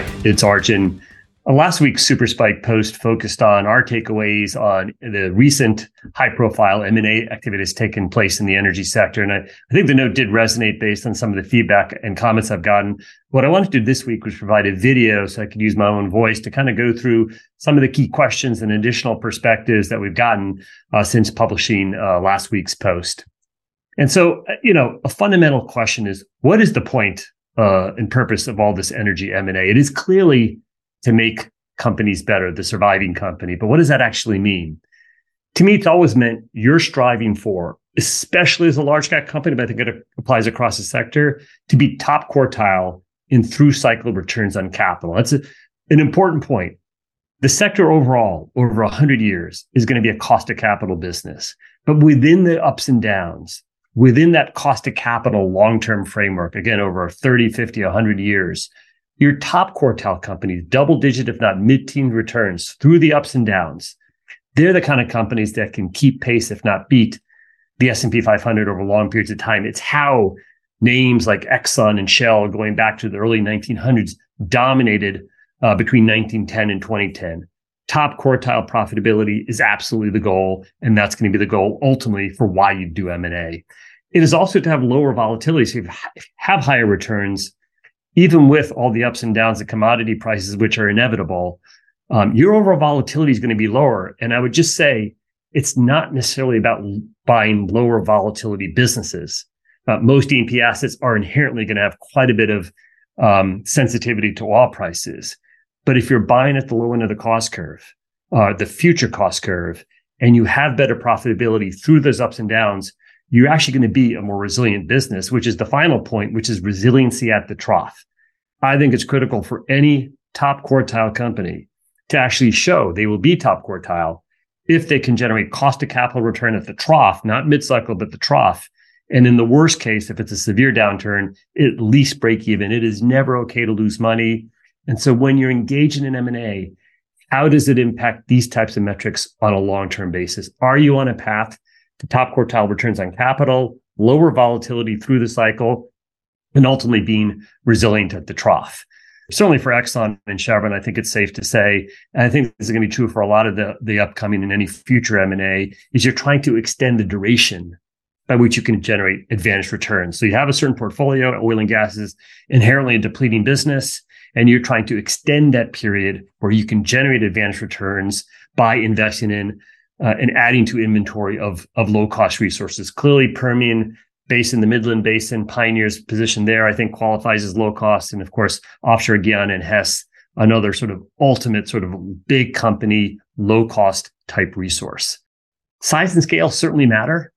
Hi, it's Arjun. Uh, last week's Super-Spiked post focused on our takeaways on the recent high-profile M&A activities taken place in the energy sector, and I, I, think the note did resonate based on some of the feedback and comments I've gotten. What I wanted to do this week was provide a video so I could use my own voice to kind of go through some of the key questions and additional perspectives that we've gotten uh, since publishing uh, last week's post. And so, uh, you know, a fundamental question is, what is the point uh, and purpose of all this energy M&A. It is clearly to make companies better, the surviving company. But what does that actually mean? To me, it's always meant you're striving for, especially as a large cap company, but I think it applies across the sector, to be top quartile in through cycle returns on capital. That's a, an important point. The sector overall, over 100 years, is going to be a cost of capital business. But within the ups and downs, within that cost of capital long-term framework, again, over 30, 50, 100 years, your top quartile companies, double digit, if not mid-teen returns through the ups and downs, they're the kind of companies that can keep pace, if not beat the S&P 500 over long periods of time. It's how names like Exxon and Shell going back to the early 1900s dominated uh, between 1910 and 2010 top quartile profitability is absolutely the goal and that's going to be the goal ultimately for why you do m&a it is also to have lower volatility so you have higher returns even with all the ups and downs of commodity prices which are inevitable um, your overall volatility is going to be lower. And i would just say it's not necessarily about buying lower volatility businesses. Uh, most E&P assets are inherently going to have quite a bit of um, sensitivity to oil prices but if you're buying at the low end of the cost curve, uh, the future cost curve, and you have better profitability through those ups and downs, you're actually going to be a more resilient business, which is the final point, which is resiliency at the trough. I think it's critical for any top quartile company to actually show they will be top quartile if they can generate cost of capital return at the trough, not mid cycle, but the trough. And in the worst case, if it's a severe downturn, at least break even. It is never okay to lose money. And so when you're engaging in M&A, how does it impact these types of metrics on a long-term basis? Are you on a path to top quartile returns on capital, lower volatility through the cycle, and ultimately being resilient at the trough? Certainly for Exxon and Chevron, I think it's safe to say, and I think this is going to be true for a lot of the, the upcoming and any future M&A, is you're trying to extend the duration by which you can generate advanced returns. So you have a certain portfolio, oil and gas is inherently a depleting business and you're trying to extend that period where you can generate advanced returns by investing in uh, and adding to inventory of of low cost resources. Clearly, Permian Basin, the Midland Basin, Pioneer's position there, I think qualifies as low cost, and of course, offshore Guyana and Hess, another sort of ultimate sort of big company, low cost type resource. Size and scale certainly matter.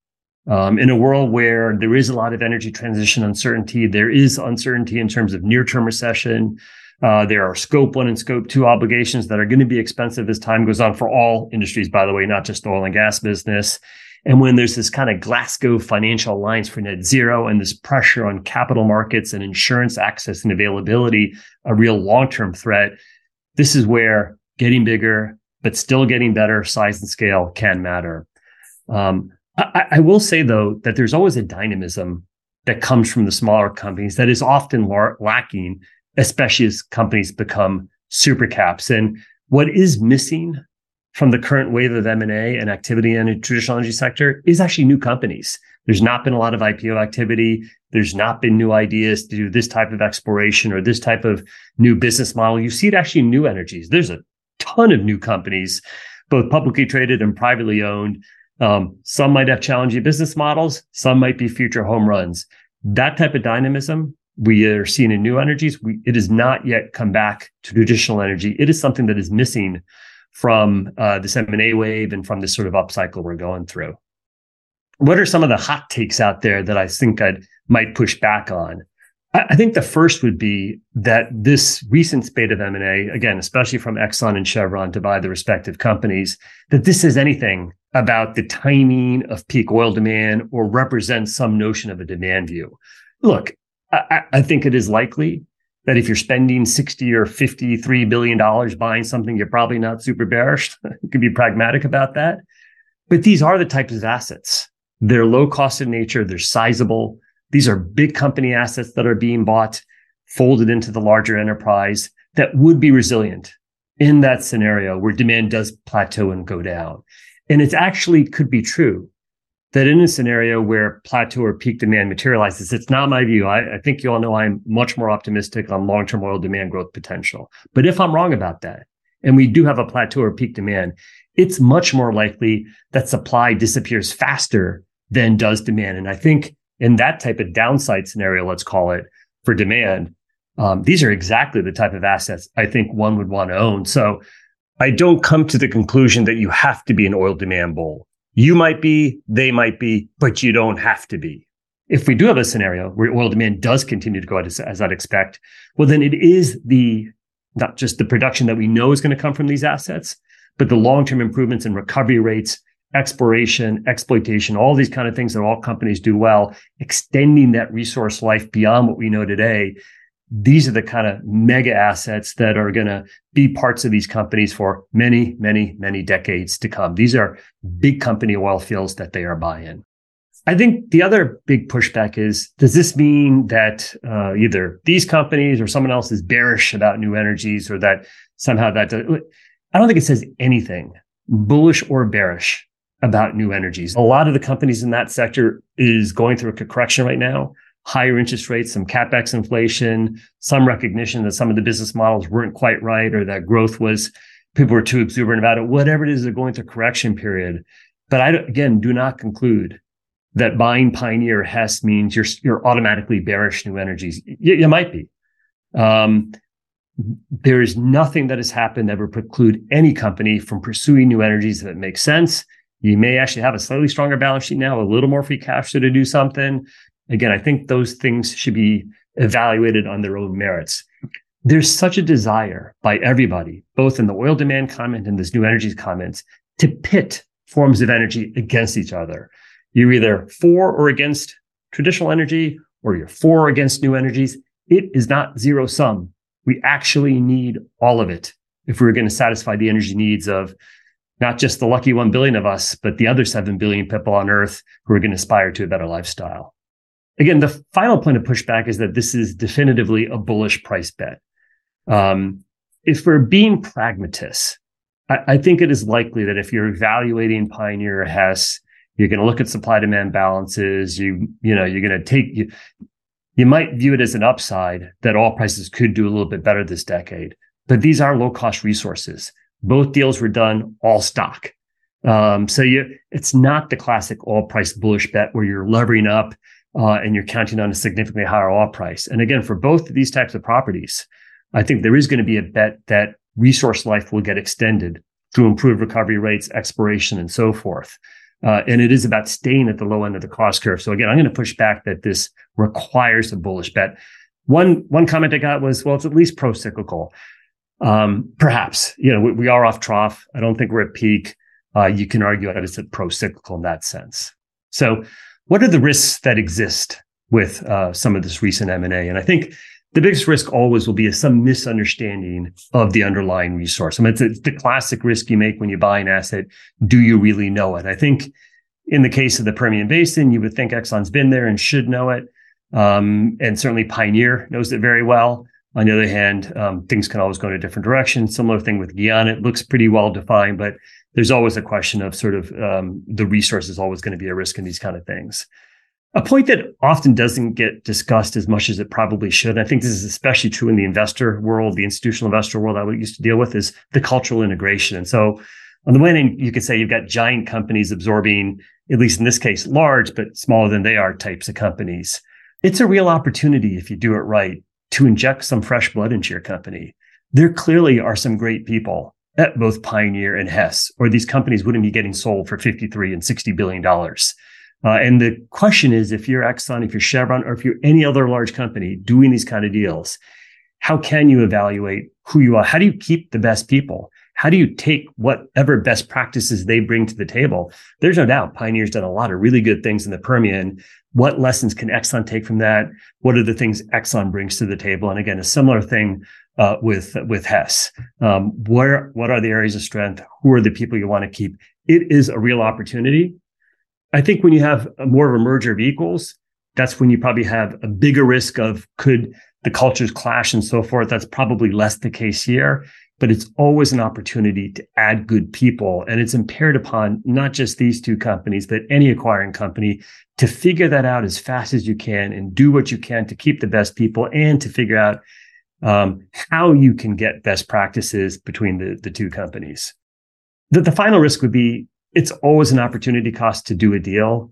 Um, in a world where there is a lot of energy transition uncertainty, there is uncertainty in terms of near term recession, uh, there are scope one and scope two obligations that are going to be expensive as time goes on for all industries, by the way, not just the oil and gas business. And when there's this kind of Glasgow financial alliance for net zero and this pressure on capital markets and insurance access and availability, a real long term threat, this is where getting bigger, but still getting better size and scale can matter. Um, I, I, will say, though, that there's always a dynamism that comes from the smaller companies that is often lacking especially as companies become super caps. And what is missing from the current wave of M&A and activity in the traditional energy sector is actually new companies. There's not been a lot of IPO activity. There's not been new ideas to do this type of exploration or this type of new business model. You see it actually in new energies. There's a ton of new companies, both publicly traded and privately owned. Um, some might have challenging business models. Some might be future home runs. That type of dynamism we are seeing in new energies. We, it has not yet come back to traditional energy. It is something that is missing from uh, this M&A wave and from this sort of upcycle we're going through. What are some of the hot takes out there that I think I might push back on? I, I think the first would be that this recent spate of M&A, again, especially from Exxon and Chevron to buy the respective companies, that this is anything about the timing of peak oil demand or represents some notion of a demand view. Look, I, I think it is likely that if you're spending 60 or 53 billion dollars buying something, you're probably not super bearish. you can be pragmatic about that. But these are the types of assets. They're low cost in nature, they're sizable. These are big company assets that are being bought, folded into the larger enterprise. that would be resilient in that scenario where demand does plateau and go down. And it actually could be true that in a scenario where plateau or peak demand materializes, it's not my view. I, I think you all know I'm much more optimistic on long term oil demand growth potential. But if I'm wrong about that, and we do have a plateau or peak demand, it's much more likely that supply disappears faster than does demand. And I think in that type of downside scenario, let's call it for demand, um, these are exactly the type of assets I think one would want to own. So I don't come to the conclusion that you have to be an oil demand bull. You might be, they might be, but you don't have to be. If we do have a scenario where oil demand does continue to go as, as I'd expect, well, then it is the not just the production that we know is going to come from these assets, but the long-term improvements in recovery rates, exploration, exploitation, all these kind of things that all companies do well, extending that resource life beyond what we know today these are the kind of mega assets that are going to be parts of these companies for many, many, many decades to come. These are big company oil fields that they are buying. I think the other big pushback is does this mean that uh, either these companies or someone else is bearish about new energies or that somehow that does, I don't think it says anything bullish or bearish about new energies. A lot of the companies in that sector is going through a correction right now higher interest rates, some capex inflation, some recognition that some of the business models weren't quite right or that growth was people were too exuberant about it. Whatever it is, they're going through correction period. But I again do not conclude that buying Pioneer Hess means you're you're automatically bearish new energies. You, you might be. Um, there is nothing that has happened that would preclude any company from pursuing new energies that makes sense. You may actually have a slightly stronger balance sheet now, a little more free cash flow to do something. Again, I think those things should be evaluated on their own merits. There's such a desire by everybody, both in the oil demand comment and this new energies comments, to pit forms of energy against each other. You're either for or against traditional energy, or you're for or against new energies. It is not zero sum. We actually need all of it if we're going to satisfy the energy needs of not just the lucky 1 billion of us, but the other 7 billion people on earth who are going to aspire to a better lifestyle. Again, the final point of pushback is that this is definitively a bullish price bet. Um, if we're being pragmatists, I, I, think it is likely that if you're evaluating Pioneer or Hess, you're going to look at supply demand balances. You, you know, you're going to take, you, you might view it as an upside that all prices could do a little bit better this decade. But these are low cost resources. Both deals were done all stock. Um, so you, it's not the classic all price bullish bet where you're levering up uh, and you're counting on a significantly higher oil price. And again, for both of these types of properties, I think there is going to be a bet that resource life will get extended through improved recovery rates, exploration, and so forth. Uh, and it is about staying at the low end of the cost curve. So again, I'm going to push back that this requires a bullish bet. One one comment I got was, well, it's at least pro-cyclical. Um, perhaps, you know, we, we, are off trough. I don't think we're at peak. Uh, you can argue that it's a pro-cyclical in that sense. So what are the risks that exist with uh, some of this recent M&A? And I think the biggest risk always will be some misunderstanding of the underlying resource. I mean, it's, it's, the classic risk you make when you buy an asset. Do you really know it? I think in the case of the Permian Basin, you would think Exxon's been there and should know it. Um, and certainly Pioneer knows it very well. On the other hand, um, things can always go in a different direction. Similar thing with Guyana. It looks pretty well defined, but there's always a question of sort of um, the resource is always going to be a risk in these kind of things. A point that often doesn't get discussed as much as it probably should, I think this is especially true in the investor world, the institutional investor world I used to deal with, is the cultural integration. And so, on the one hand, you could say you've got giant companies absorbing, at least in this case, large but smaller than they are types of companies. It's a real opportunity if you do it right to inject some fresh blood into your company. There clearly are some great people at both Pioneer and Hess, or these companies wouldn't be getting sold for 53 and 60 billion dollars. Uh, and the question is, if you're Exxon, if you're Chevron, or if you're any other large company doing these kind of deals, how can you evaluate who you are? How do you keep the best people? How do you take whatever best practices they bring to the table? There's no doubt Pioneer's done a lot of really good things in the Permian. What lessons can Exxon take from that? What are the things Exxon brings to the table? And again, a similar thing uh, with with Hess. Um, where what are the areas of strength? Who are the people you want to keep? It is a real opportunity. I think when you have more of a merger of equals, that's when you probably have a bigger risk of could the cultures clash and so forth. That's probably less the case here, but it's always an opportunity to add good people. And it's impaired upon not just these two companies, but any acquiring company to figure that out as fast as you can and do what you can to keep the best people and to figure out um, how you can get best practices between the, the two companies. The, the final risk would be it's always an opportunity cost to do a deal.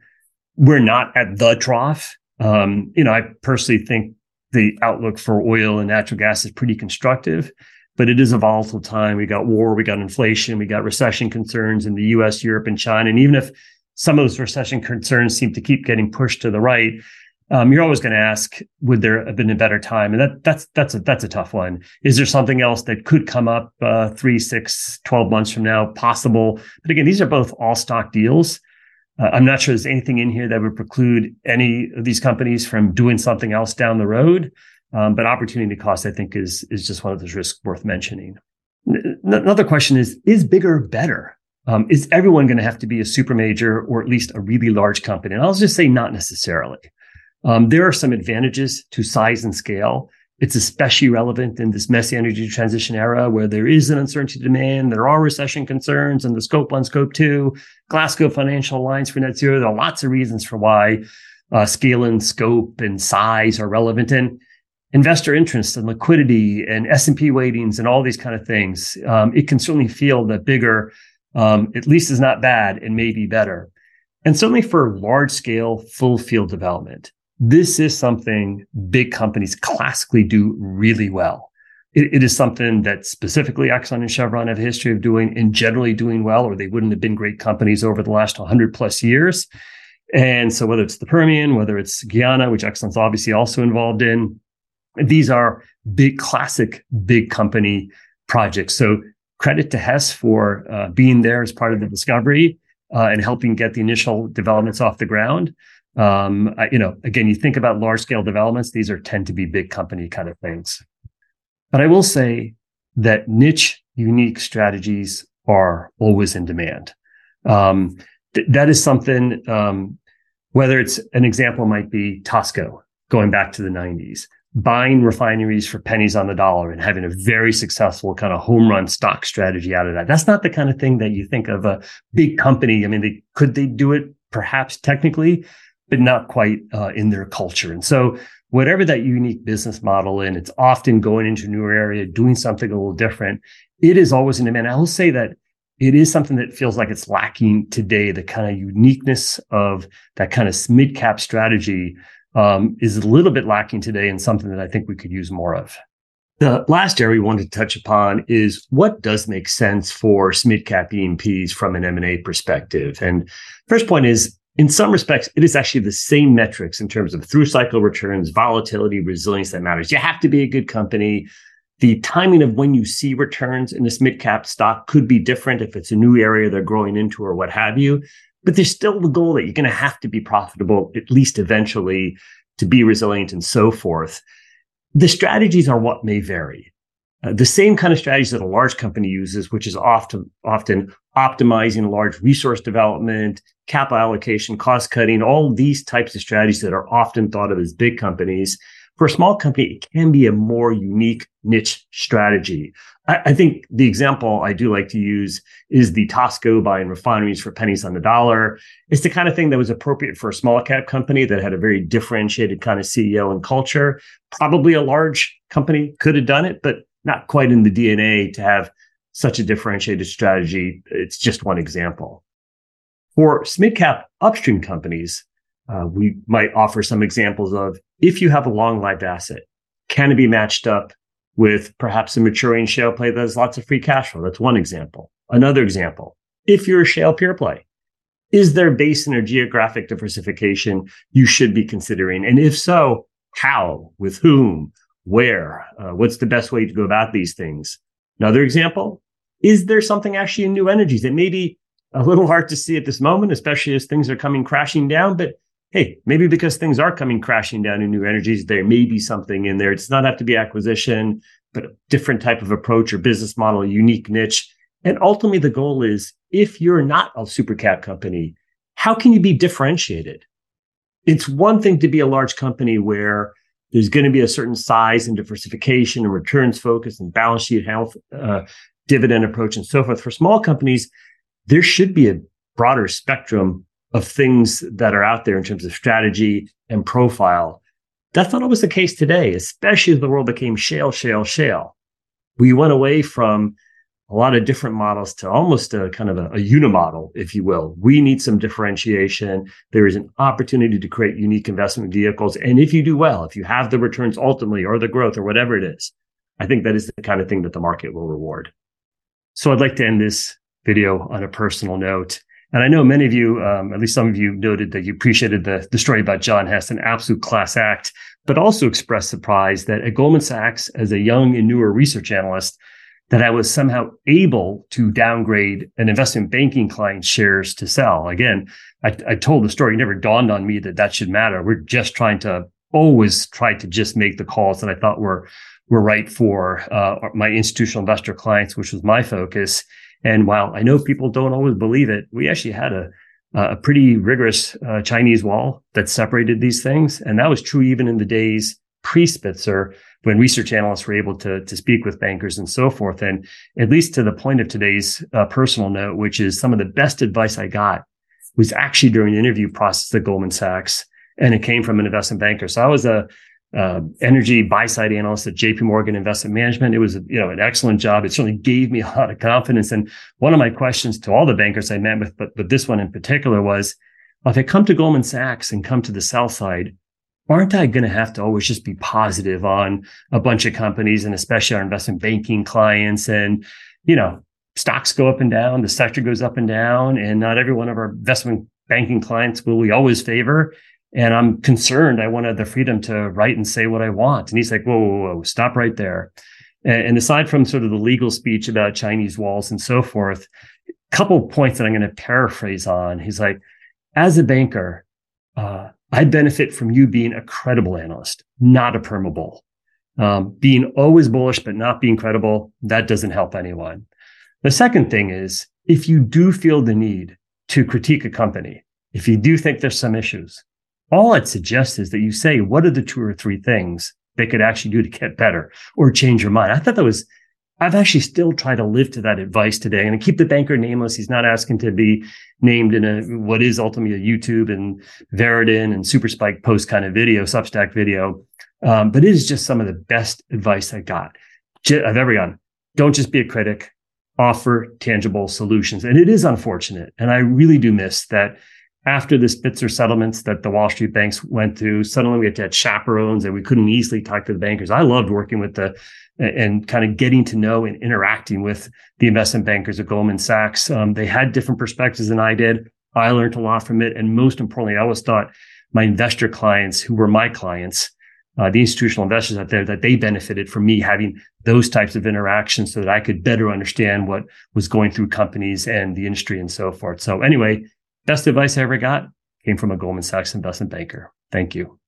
We're not at the trough. Um, you know, I personally think the outlook for oil and natural gas is pretty constructive, but it is a volatile time. We got war, we got inflation, we got recession concerns in the US, Europe, and China. And even if some of those recession concerns seem to keep getting pushed to the right, um, you're always going to ask, would there have been a better time? And that that's that's a that's a tough one. Is there something else that could come up uh, three, six, 12 months from now? Possible. But again, these are both all stock deals. Uh, I'm not sure there's anything in here that would preclude any of these companies from doing something else down the road. Um, but opportunity cost, I think, is is just one of those risks worth mentioning. N- another question is: Is bigger better? Um, is everyone going to have to be a super major or at least a really large company? And I'll just say not necessarily. Um, there are some advantages to size and scale. It's especially relevant in this messy energy transition era where there is an uncertainty demand. There are recession concerns and the scope one, scope two, Glasgow financial alliance for net zero. There are lots of reasons for why uh, scale and scope and size are relevant and investor interest and liquidity and S&P weightings and all these kind of things. Um, it can certainly feel that bigger, um, at least is not bad and may be better. And certainly for large scale full field development this is something big companies classically do really well. It, it is something that specifically Exxon and Chevron have a history of doing and generally doing well, or they wouldn't have been great companies over the last 100 plus years. And so, whether it's the Permian, whether it's Guyana, which Exxon's obviously also involved in, these are big, classic big company projects. So, credit to Hess for uh, being there as part of the discovery uh, and helping get the initial developments off the ground. Um, I, you know, again, you think about large scale developments; these are tend to be big company kind of things. But I will say that niche, unique strategies are always in demand. Um, th- that is something. Um, whether it's an example might be Tosco going back to the 90s, buying refineries for pennies on the dollar and having a very successful kind of home run stock strategy out of that. That's not the kind of thing that you think of a big company. I mean, they, could they do it? Perhaps technically, but not quite uh, in their culture. And so, whatever that unique business model in, it's often going into a new area, doing something a little different. It is always in demand. I will say that it is something that feels like it's lacking today. The kind of uniqueness of that kind of mid cap strategy um, is a little bit lacking today, and something that I think we could use more of. The last area we wanted to touch upon is what does make sense for mid cap E&Ps from an M&A perspective. And first point is in some respects, it is actually the same metrics in terms of through cycle returns, volatility, resilience that matters. You have to be a good company. The timing of when you see returns in this mid cap stock could be different if it's a new area they're growing into or what have you. But there's still the goal that you're going to have to be profitable, at least eventually, to be resilient and so forth. The strategies are what may vary. Uh, the same kind of strategies that a large company uses, which is often often optimizing large resource development, capital allocation, cost cutting, all these types of strategies that are often thought of as big companies. For a small company, it can be a more unique niche strategy. I, I think the example I do like to use is the Tosco buying refineries for pennies on the dollar. It's the kind of thing that was appropriate for a small cap company that had a very differentiated kind of CEO and culture. Probably a large company could have done it, but not quite in the DNA to have such a differentiated strategy. It's just one example. For mid cap upstream companies, uh, we might offer some examples of if you have a long lived asset, can it be matched up with perhaps a maturing shale play that has lots of free cash flow? That's one example. Another example, if you're a shale pure play, is there basin or geographic diversification you should be considering? And if so, how, with whom, where? Uh, what's the best way to go about these things? Another example, is there something actually in new energies that may be a little hard to see at this moment, especially as things are coming crashing down? But hey, maybe because things are coming crashing down in new energies, there may be something in there. It does not have to be acquisition, but a different type of approach or business model, unique niche. And ultimately, the goal is if you're not a super cap company, how can you be differentiated? it's one thing to be a large company where there's going to be a certain size and diversification and returns focus and balance sheet health, uh, dividend approach, and so forth. For small companies, there should be a broader spectrum of things that are out there in terms of strategy and profile. That's not always the case today, especially as the world became shale, shale, shale. We went away from a lot of different models to almost a kind of a, a unimodel, if you will. We need some differentiation. There is an opportunity to create unique investment vehicles. And if you do well, if you have the returns ultimately or the growth or whatever it is, I think that is the kind of thing that the market will reward. So I'd like to end this video on a personal note. And I know many of you, um, at least some of you, noted that you appreciated the, the story about John Hess, an absolute class act, but also expressed surprise that at Goldman Sachs, as a young and newer research analyst, that I was somehow able to downgrade an investment banking client's shares to sell. Again, I, I told the story, it never dawned on me that that should matter. We're just trying to always try to just make the calls that I thought were were right for uh, my institutional investor clients, which was my focus. And while I know people don't always believe it, we actually had a a pretty rigorous uh, Chinese wall that separated these things, and that was true even in the days pre Spitzer when research analysts were able to, to speak with bankers and so forth. And at least to the point of today's uh, personal note, which is some of the best advice I got was actually during the interview process at Goldman Sachs. And it came from an investment banker. So I was a uh, energy buy side analyst at JP Morgan Investment Management. It was, you know, an excellent job. It certainly gave me a lot of confidence. And one of my questions to all the bankers I met with, but, but this one in particular was, well, if I come to Goldman Sachs and come to the sell side, aren't I going to have to always just be positive on a bunch of companies and especially our investment banking clients? And, you know, stocks go up and down, the sector goes up and down, and not every one of our investment banking clients will we always favor. And I'm concerned. I wanted the freedom to write and say what I want. And he's like, whoa, whoa, whoa, stop right there. And, aside from sort of the legal speech about Chinese walls and so forth, a couple points that I'm going to paraphrase on. He's like, as a banker, uh, I benefit from you being a credible analyst, not a perma Um, being always bullish, but not being credible, that doesn't help anyone. The second thing is if you do feel the need to critique a company, if you do think there's some issues, all I'd suggest is that you say, what are the two or three things they could actually do to get better or change your mind? I thought that was I've actually still tried to live to that advice today and keep the banker nameless. He's not asking to be named in a, what is ultimately a YouTube and Veriten and Super-Spiked post kind of video, Substack video. Um, but it is just some of the best advice I got. I've ever gotten. Don't just be a critic, offer tangible solutions. And it is unfortunate. And I really do miss that after the Spitzer settlements that the Wall Street banks went through, suddenly we had to have chaperones and we couldn't easily talk to the bankers. I loved working with the and kind of getting to know and interacting with the investment bankers at Goldman Sachs. Um, they had different perspectives than I did. I learned a lot from it. And most importantly, I always thought my investor clients, who were my clients, uh, the institutional investors out there, that they benefited from me having those types of interactions so that I could better understand what was going through companies and the industry and so forth. So, anyway, best advice I ever got came from a Goldman Sachs investment banker. Thank you.